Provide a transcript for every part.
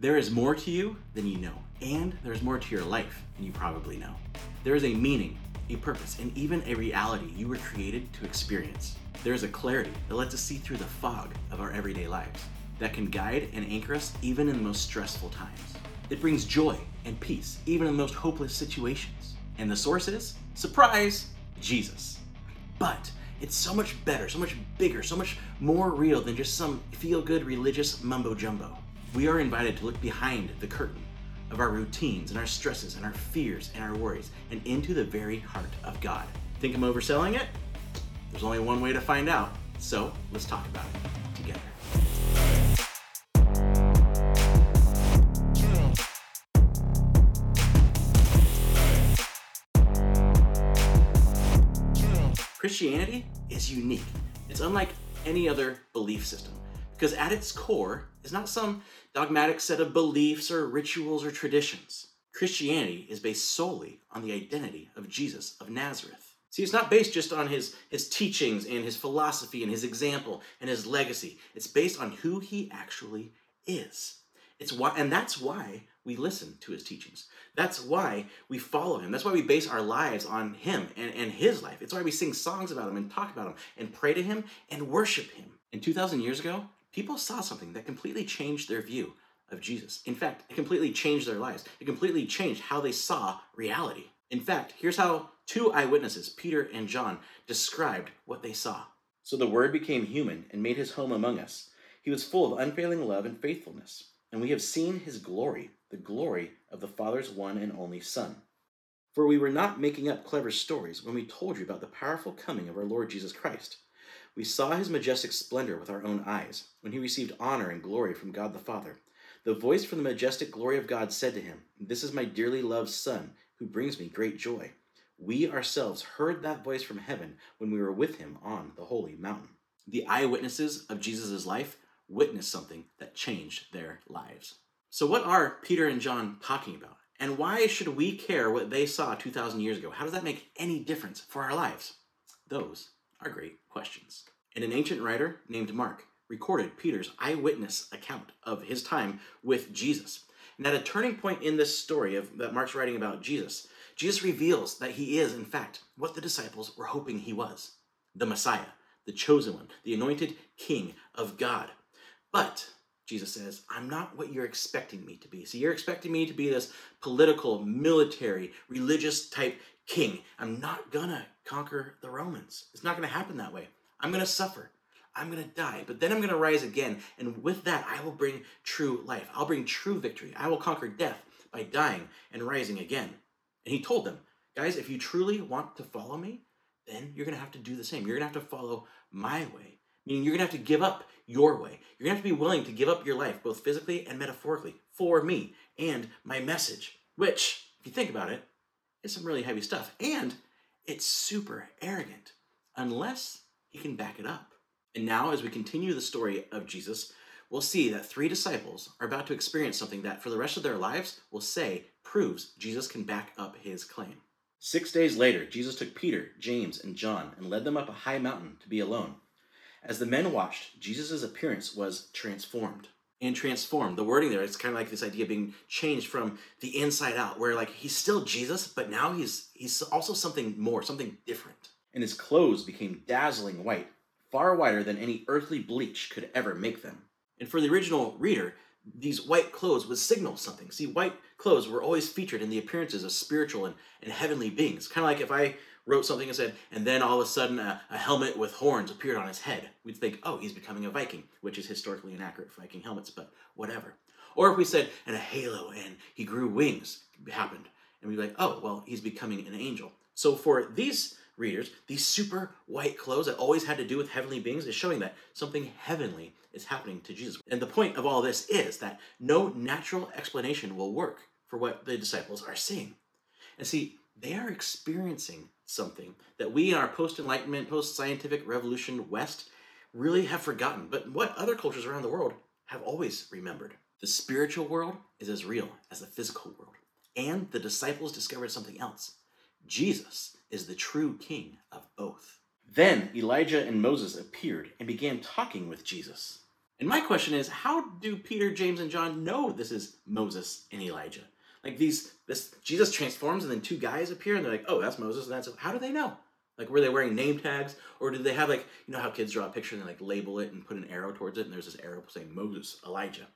There is more to you than you know, and there's more to your life than you probably know. There is a meaning, a purpose, and even a reality you were created to experience. There is a clarity that lets us see through the fog of our everyday lives that can guide and anchor us even in the most stressful times. It brings joy and peace even in the most hopeless situations. And the source is, surprise, Jesus. But it's so much better, so much bigger, so much more real than just some feel good religious mumbo jumbo. We are invited to look behind the curtain of our routines and our stresses and our fears and our worries and into the very heart of God. Think I'm overselling it? There's only one way to find out, so let's talk about it together. Christianity is unique. It's unlike any other belief system because at its core is not some dogmatic set of beliefs or rituals or traditions. Christianity is based solely on the identity of Jesus of Nazareth. See, it's not based just on his, his teachings and his philosophy and his example and his legacy. It's based on who he actually is. It's why, and that's why we listen to his teachings. That's why we follow him. That's why we base our lives on him and, and his life. It's why we sing songs about him and talk about him and pray to him and worship him. And 2,000 years ago, people saw something that completely changed their view of Jesus. In fact, it completely changed their lives. It completely changed how they saw reality. In fact, here's how two eyewitnesses, Peter and John, described what they saw. So the Word became human and made his home among us. He was full of unfailing love and faithfulness, and we have seen his glory, the glory of the Father's one and only Son. For we were not making up clever stories when we told you about the powerful coming of our Lord Jesus Christ. We saw his majestic splendor with our own eyes when he received honor and glory from God the Father. The voice from the majestic glory of God said to him, This is my dearly loved Son, who brings me great joy. We ourselves heard that voice from heaven when we were with him on the holy mountain. The eyewitnesses of Jesus' life witnessed something that changed their lives. So, what are Peter and John talking about? And why should we care what they saw 2,000 years ago? How does that make any difference for our lives? Those are great questions. And an ancient writer named Mark recorded Peter's eyewitness account of his time with Jesus. And at a turning point in this story of that Mark's writing about Jesus, Jesus reveals that he is, in fact, what the disciples were hoping he was the Messiah, the chosen one, the anointed king of God. But Jesus says, I'm not what you're expecting me to be. So you're expecting me to be this political, military, religious type king. I'm not gonna conquer the Romans. It's not gonna happen that way. I'm gonna suffer. I'm going to die, but then I'm going to rise again. And with that, I will bring true life. I'll bring true victory. I will conquer death by dying and rising again. And he told them, guys, if you truly want to follow me, then you're going to have to do the same. You're going to have to follow my way, meaning you're going to have to give up your way. You're going to have to be willing to give up your life, both physically and metaphorically, for me and my message, which, if you think about it, is some really heavy stuff. And it's super arrogant, unless he can back it up. And now, as we continue the story of Jesus, we'll see that three disciples are about to experience something that, for the rest of their lives, will say proves Jesus can back up his claim. Six days later, Jesus took Peter, James, and John and led them up a high mountain to be alone. As the men watched, Jesus' appearance was transformed. And transformed, the wording there, it's kind of like this idea being changed from the inside out, where like he's still Jesus, but now he's he's also something more, something different. And his clothes became dazzling white far whiter than any earthly bleach could ever make them. And for the original reader, these white clothes would signal something. See, white clothes were always featured in the appearances of spiritual and, and heavenly beings. Kind of like if I wrote something and said, and then all of a sudden a, a, helmet with horns appeared on his head, we'd think, oh, he's becoming a Viking, which is historically inaccurate for Viking helmets, but whatever. Or if we said, and a halo and he grew wings happened, and we'd be like, oh, well, he's becoming an angel. So for these readers, these super white clothes that always had to do with heavenly beings is showing that something heavenly is happening to Jesus. And the point of all this is that no natural explanation will work for what the disciples are seeing. And see, they are experiencing something that we in our post enlightenment, post scientific revolution West really have forgotten, but what other cultures around the world have always remembered. The spiritual world is as real as the physical world. And the disciples discovered something else Jesus is the true king of both. Then Elijah and Moses appeared and began talking with Jesus. And my question is, how do Peter, James, and John know this is Moses and Elijah? Like these, this Jesus transforms, and then two guys appear, and they're like, "Oh, that's Moses," and that's how do they know? Like, were they wearing name tags, or did they have like, you know, how kids draw a picture and they like label it and put an arrow towards it, and there's this arrow saying Moses, Elijah?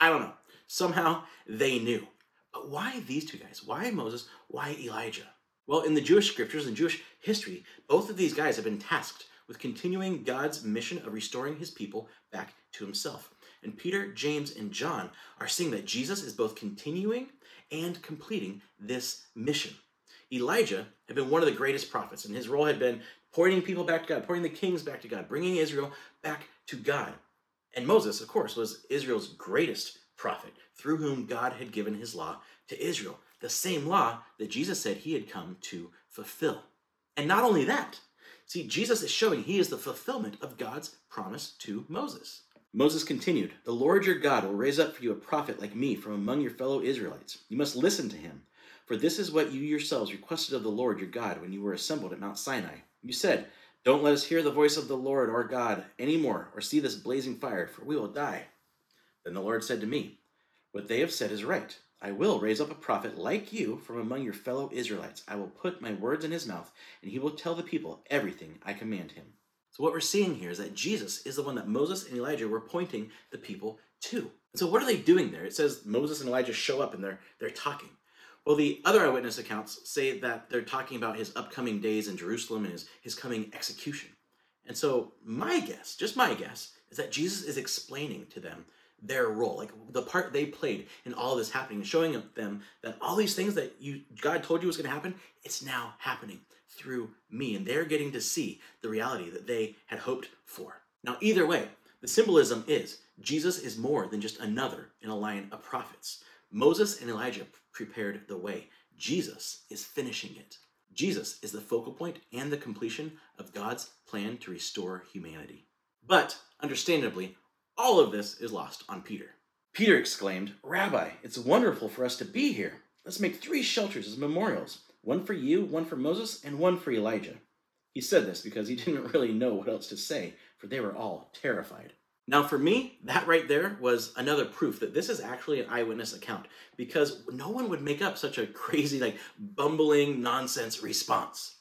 I don't know. Somehow they knew. But why these two guys? Why Moses? Why Elijah? Well, in the Jewish scriptures and Jewish history, both of these guys have been tasked with continuing God's mission of restoring his people back to himself. And Peter, James, and John are seeing that Jesus is both continuing and completing this mission. Elijah had been one of the greatest prophets, and his role had been pointing people back to God, pointing the kings back to God, bringing Israel back to God. And Moses, of course, was Israel's greatest prophet, through whom God had given his law to Israel, the same law that Jesus said he had come to fulfill. And not only that, see, Jesus is showing he is the fulfillment of God's promise to Moses. Moses continued, The Lord your God will raise up for you a prophet like me from among your fellow Israelites. You must listen to him, for this is what you yourselves requested of the Lord your God when you were assembled at Mount Sinai. You said, Don't let us hear the voice of the Lord our God any more, or see this blazing fire, for we will die. Then the Lord said to me, What they have said is right. I will raise up a prophet like you from among your fellow Israelites. I will put my words in his mouth, and he will tell the people everything I command him. So, what we're seeing here is that Jesus is the one that Moses and Elijah were pointing the people to. And so, what are they doing there? It says Moses and Elijah show up and they're, they're talking. Well, the other eyewitness accounts say that they're talking about his upcoming days in Jerusalem and his, his coming execution. And so, my guess, just my guess, is that Jesus is explaining to them their role, like the part they played in all this happening, and showing them that all these things that you God told you was going to happen, it's now happening through me. And they're getting to see the reality that they had hoped for. Now, either way, the symbolism is Jesus is more than just another in a line of prophets. Moses and Elijah prepared the way. Jesus is finishing it. Jesus is the focal point and the completion of God's plan to restore humanity. But, understandably, all of this is lost on Peter. Peter exclaimed, Rabbi, it's wonderful for us to be here. Let's make three shelters as memorials one for you, one for Moses, and one for Elijah. He said this because he didn't really know what else to say, for they were all terrified. Now, for me, that right there was another proof that this is actually an eyewitness account because no one would make up such a crazy, like, bumbling nonsense response.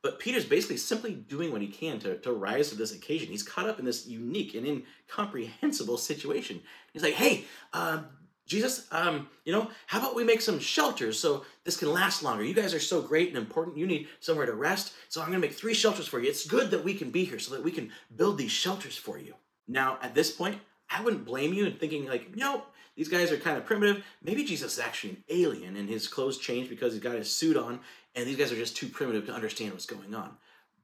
But Peter's basically simply doing what he can to, to rise to this occasion. He's caught up in this unique and incomprehensible situation. He's like, hey, uh, Jesus, um, you know, how about we make some shelters so this can last longer? You guys are so great and important. You need somewhere to rest. So I'm going to make three shelters for you. It's good that we can be here so that we can build these shelters for you. Now, at this point, I wouldn't blame you in thinking, like, you know, these guys are kind of primitive. Maybe Jesus is actually an alien and his clothes changed because he's got his suit on, and these guys are just too primitive to understand what's going on.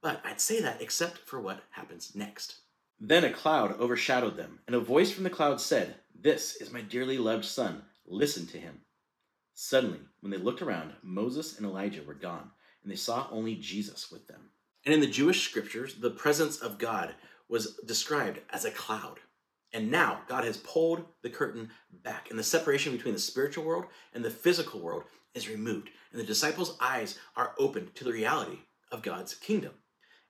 But I'd say that except for what happens next. Then a cloud overshadowed them, and a voice from the cloud said, This is my dearly loved son. Listen to him. Suddenly, when they looked around, Moses and Elijah were gone, and they saw only Jesus with them. And in the Jewish scriptures, the presence of God was described as a cloud. And now God has pulled the curtain back, and the separation between the spiritual world and the physical world is removed. And the disciples' eyes are opened to the reality of God's kingdom.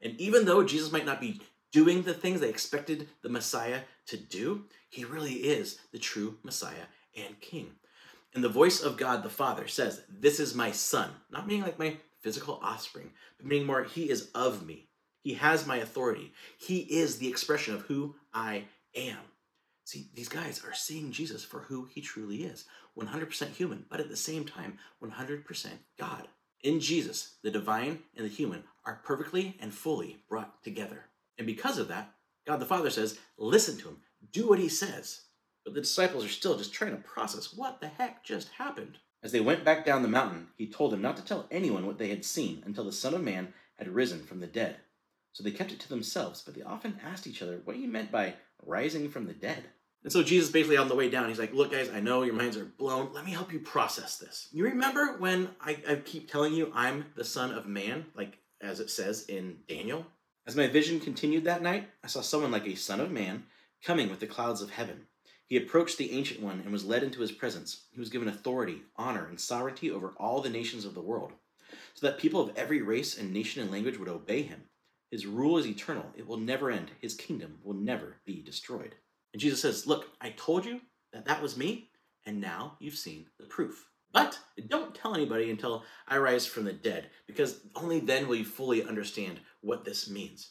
And even though Jesus might not be doing the things they expected the Messiah to do, he really is the true Messiah and King. And the voice of God the Father says, This is my son, not meaning like my physical offspring, but meaning more, he is of me. He has my authority. He is the expression of who I am. See, these guys are seeing Jesus for who he truly is 100% human, but at the same time, 100% God. In Jesus, the divine and the human are perfectly and fully brought together. And because of that, God the Father says, listen to him, do what he says. But the disciples are still just trying to process what the heck just happened. As they went back down the mountain, he told them not to tell anyone what they had seen until the Son of Man had risen from the dead. So they kept it to themselves, but they often asked each other what he meant by rising from the dead. And so Jesus basically on the way down, he's like, Look, guys, I know your minds are blown. Let me help you process this. You remember when I, I keep telling you I'm the Son of Man, like as it says in Daniel? As my vision continued that night, I saw someone like a Son of Man coming with the clouds of heaven. He approached the Ancient One and was led into his presence. He was given authority, honor, and sovereignty over all the nations of the world, so that people of every race and nation and language would obey him. His rule is eternal, it will never end. His kingdom will never be destroyed. And Jesus says, Look, I told you that that was me, and now you've seen the proof. But don't tell anybody until I rise from the dead, because only then will you fully understand what this means.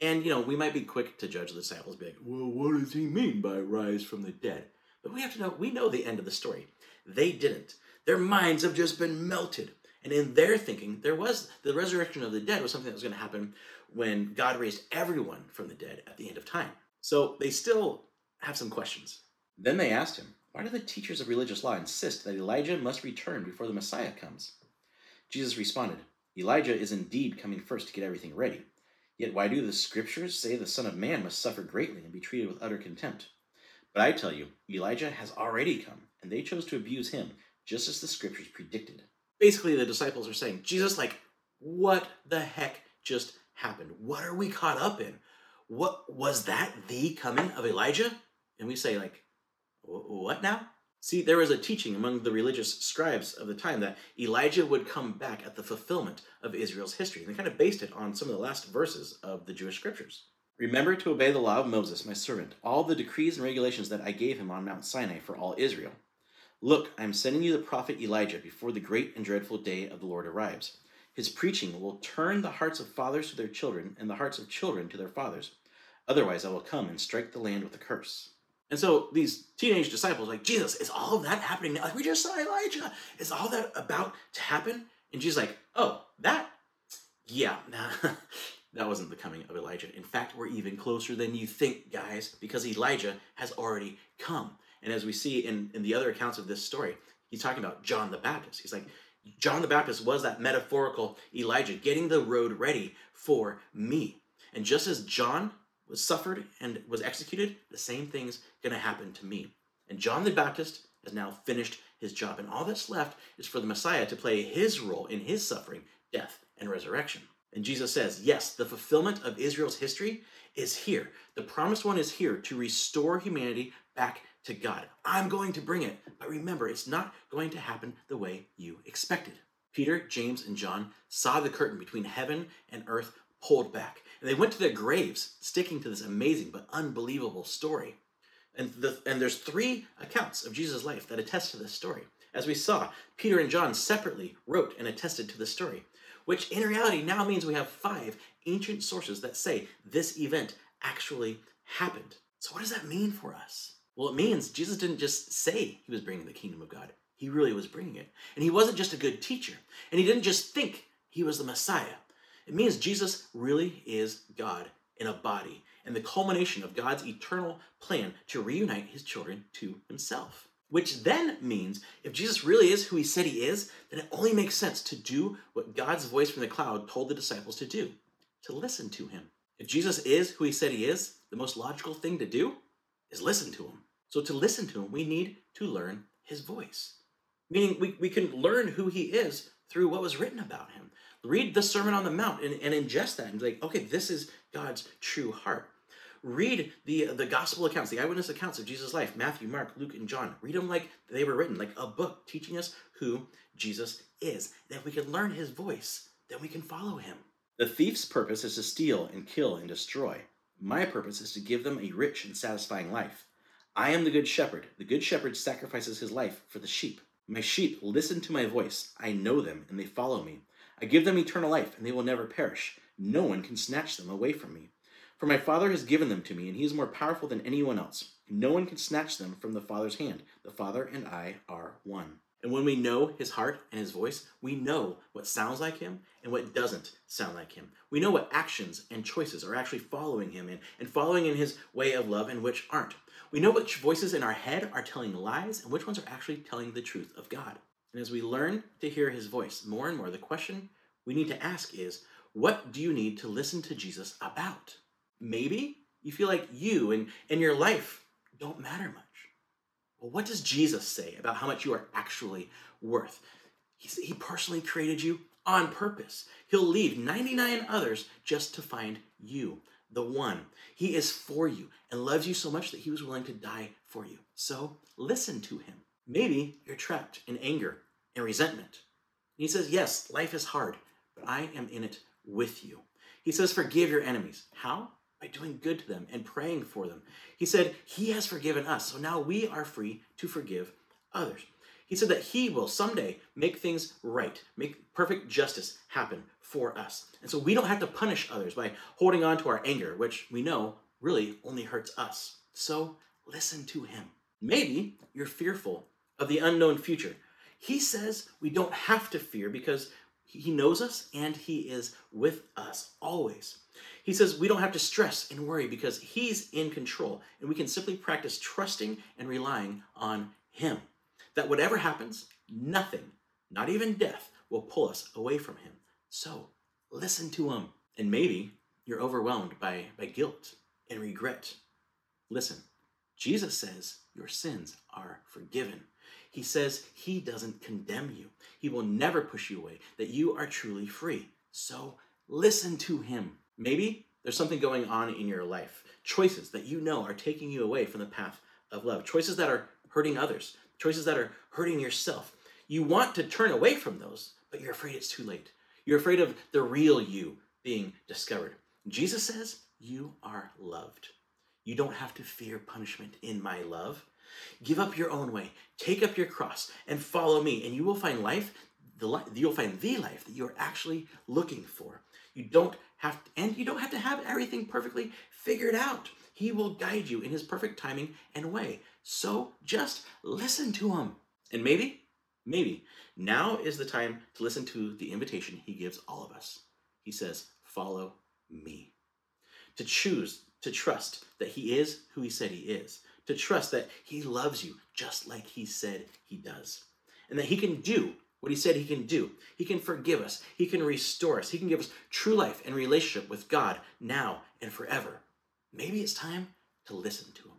And, you know, we might be quick to judge the disciples, be like, well, what does he mean by rise from the dead? But we have to know, we know the end of the story. They didn't. Their minds have just been melted. And in their thinking, there was the resurrection of the dead was something that was going to happen when God raised everyone from the dead at the end of time. So they still have some questions. Then they asked him, Why do the teachers of religious law insist that Elijah must return before the Messiah comes? Jesus responded, Elijah is indeed coming first to get everything ready. Yet why do the scriptures say the Son of Man must suffer greatly and be treated with utter contempt? But I tell you, Elijah has already come, and they chose to abuse him, just as the scriptures predicted. Basically, the disciples are saying, Jesus, like, what the heck just happened? What are we caught up in? What was that the coming of Elijah? And we say, like, what now? See, there was a teaching among the religious scribes of the time that Elijah would come back at the fulfillment of Israel's history. And they kind of based it on some of the last verses of the Jewish scriptures. Remember to obey the law of Moses, my servant, all the decrees and regulations that I gave him on Mount Sinai for all Israel. Look, I am sending you the prophet Elijah before the great and dreadful day of the Lord arrives. His preaching will turn the hearts of fathers to their children and the hearts of children to their fathers. Otherwise, I will come and strike the land with a curse. And so these teenage disciples like, Jesus, is all of that happening now? Like, we just saw Elijah. Is all that about to happen? And Jesus like, oh, that? Yeah, nah, that wasn't the coming of Elijah. In fact, we're even closer than you think, guys, because Elijah has already come. And as we see in, in the other accounts of this story, he's talking about John the Baptist. He's like, John the Baptist was that metaphorical Elijah getting the road ready for me. And just as John was suffered and was executed, the same thing's going to happen to me. And John the Baptist has now finished his job, and all that's left is for the Messiah to play his role in his suffering, death, and resurrection. And Jesus says, Yes, the fulfillment of Israel's history is here. The promised one is here to restore humanity back to God. I'm going to bring it, but remember, it's not going to happen the way you expected. Peter, James, and John saw the curtain between heaven and earth pulled back. And they went to their graves, sticking to this amazing but unbelievable story. And, the, and there's three accounts of Jesus' life that attest to this story. As we saw, Peter and John separately wrote and attested to the story, which in reality now means we have five ancient sources that say this event actually happened. So, what does that mean for us? Well, it means Jesus didn't just say he was bringing the kingdom of God, he really was bringing it. And he wasn't just a good teacher, and he didn't just think he was the Messiah. It means Jesus really is God in a body and the culmination of God's eternal plan to reunite his children to himself. Which then means if Jesus really is who he said he is, then it only makes sense to do what God's voice from the cloud told the disciples to do to listen to him. If Jesus is who he said he is, the most logical thing to do is listen to him. So to listen to him, we need to learn his voice. Meaning we, we can learn who he is through what was written about him. Read the Sermon on the Mount and, and ingest that and be like, okay, this is God's true heart. Read the the gospel accounts, the eyewitness accounts of Jesus' life, Matthew, Mark, Luke, and John. Read them like they were written, like a book teaching us who Jesus is. If we can learn his voice, then we can follow him. The thief's purpose is to steal and kill and destroy. My purpose is to give them a rich and satisfying life. I am the good shepherd. The good shepherd sacrifices his life for the sheep. My sheep listen to my voice. I know them, and they follow me. I give them eternal life, and they will never perish. No one can snatch them away from me. For my Father has given them to me, and he is more powerful than anyone else. No one can snatch them from the Father's hand. The Father and I are one. And when we know his heart and his voice, we know what sounds like him and what doesn't sound like him. We know what actions and choices are actually following him in and following in his way of love and which aren't. We know which voices in our head are telling lies and which ones are actually telling the truth of God. And as we learn to hear his voice more and more, the question we need to ask is what do you need to listen to Jesus about? Maybe you feel like you and, and your life don't matter much. Well, what does Jesus say about how much you are actually worth? He, he personally created you on purpose. He'll leave 99 others just to find you, the one. He is for you and loves you so much that he was willing to die for you. So listen to him. Maybe you're trapped in anger and resentment. And he says, Yes, life is hard, but I am in it with you. He says, Forgive your enemies. How? By doing good to them and praying for them. He said he has forgiven us, so now we are free to forgive others. He said that he will someday make things right, make perfect justice happen for us. And so we don't have to punish others by holding on to our anger, which we know really only hurts us. So listen to him. Maybe you're fearful of the unknown future. He says we don't have to fear because he knows us and he is with us always. He says we don't have to stress and worry because he's in control and we can simply practice trusting and relying on him. That whatever happens, nothing, not even death, will pull us away from him. So listen to him. And maybe you're overwhelmed by, by guilt and regret. Listen, Jesus says your sins are forgiven. He says he doesn't condemn you. He will never push you away, that you are truly free. So listen to him. Maybe there's something going on in your life, choices that you know are taking you away from the path of love, choices that are hurting others, choices that are hurting yourself. You want to turn away from those, but you're afraid it's too late. You're afraid of the real you being discovered. Jesus says, You are loved. You don't have to fear punishment in my love. Give up your own way, take up your cross, and follow me, and you will find life. The li- you'll find the life that you're actually looking for. You don't have, to, and you don't have to have everything perfectly figured out. He will guide you in His perfect timing and way. So just listen to Him, and maybe, maybe now is the time to listen to the invitation He gives all of us. He says, "Follow me." To choose to trust that He is who He said He is to trust that He loves you just like He said He does, and that He can do what He said He can do. He can forgive us, He can restore us, He can give us true life and relationship with God now and forever. Maybe it's time to listen to Him.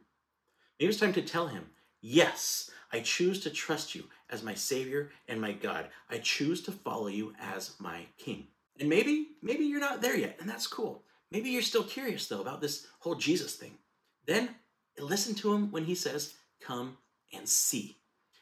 Maybe it's time to tell Him, Yes, I choose to trust you as my Savior and my God. I choose to follow you as my King. And maybe, maybe you're not there yet, and that's cool. Maybe you're still curious though about this whole Jesus thing. Then listen to him when he says, Come and see.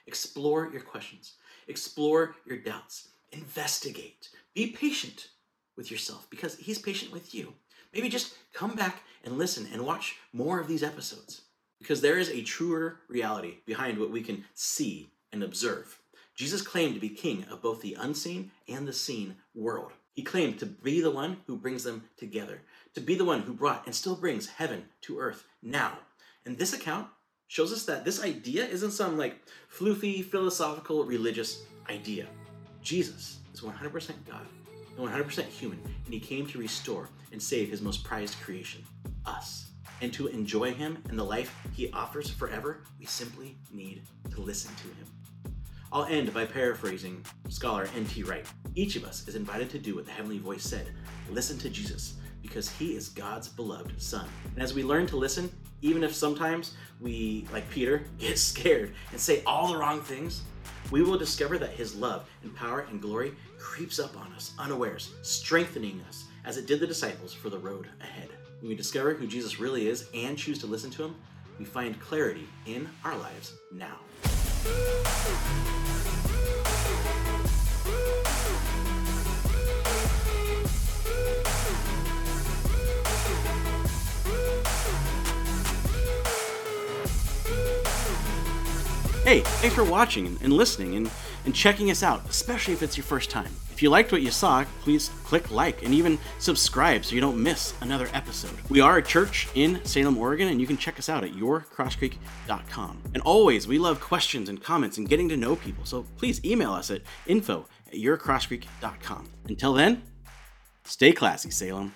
Explore your questions, explore your doubts, investigate. Be patient with yourself because he's patient with you. Maybe just come back and listen and watch more of these episodes because there is a truer reality behind what we can see and observe. Jesus claimed to be king of both the unseen and the seen world. He claimed to be the one who brings them together, to be the one who brought and still brings heaven to earth now and this account shows us that this idea isn't some like floofy, philosophical, religious idea. Jesus is 100% God and 100% human, and he came to restore and save his most prized creation, us. And to enjoy him and the life he offers forever, we simply need to listen to him. I'll end by paraphrasing scholar N.T. Wright. Each of us is invited to do what the heavenly voice said listen to Jesus, because he is God's beloved Son. And as we learn to listen, even if sometimes we, like Peter, get scared and say all the wrong things, we will discover that his love and power and glory creeps up on us unawares, strengthening us as it did the disciples for the road ahead. When we discover who Jesus really is and choose to listen to him, we find clarity in our lives now. Hey, thanks for watching and listening and, and checking us out, especially if it's your first time. If you liked what you saw, please click like and even subscribe so you don't miss another episode. We are a church in Salem, Oregon, and you can check us out at yourcrosscreek.com. And always, we love questions and comments and getting to know people, so please email us at info at yourcrosscreek.com. Until then, stay classy, Salem.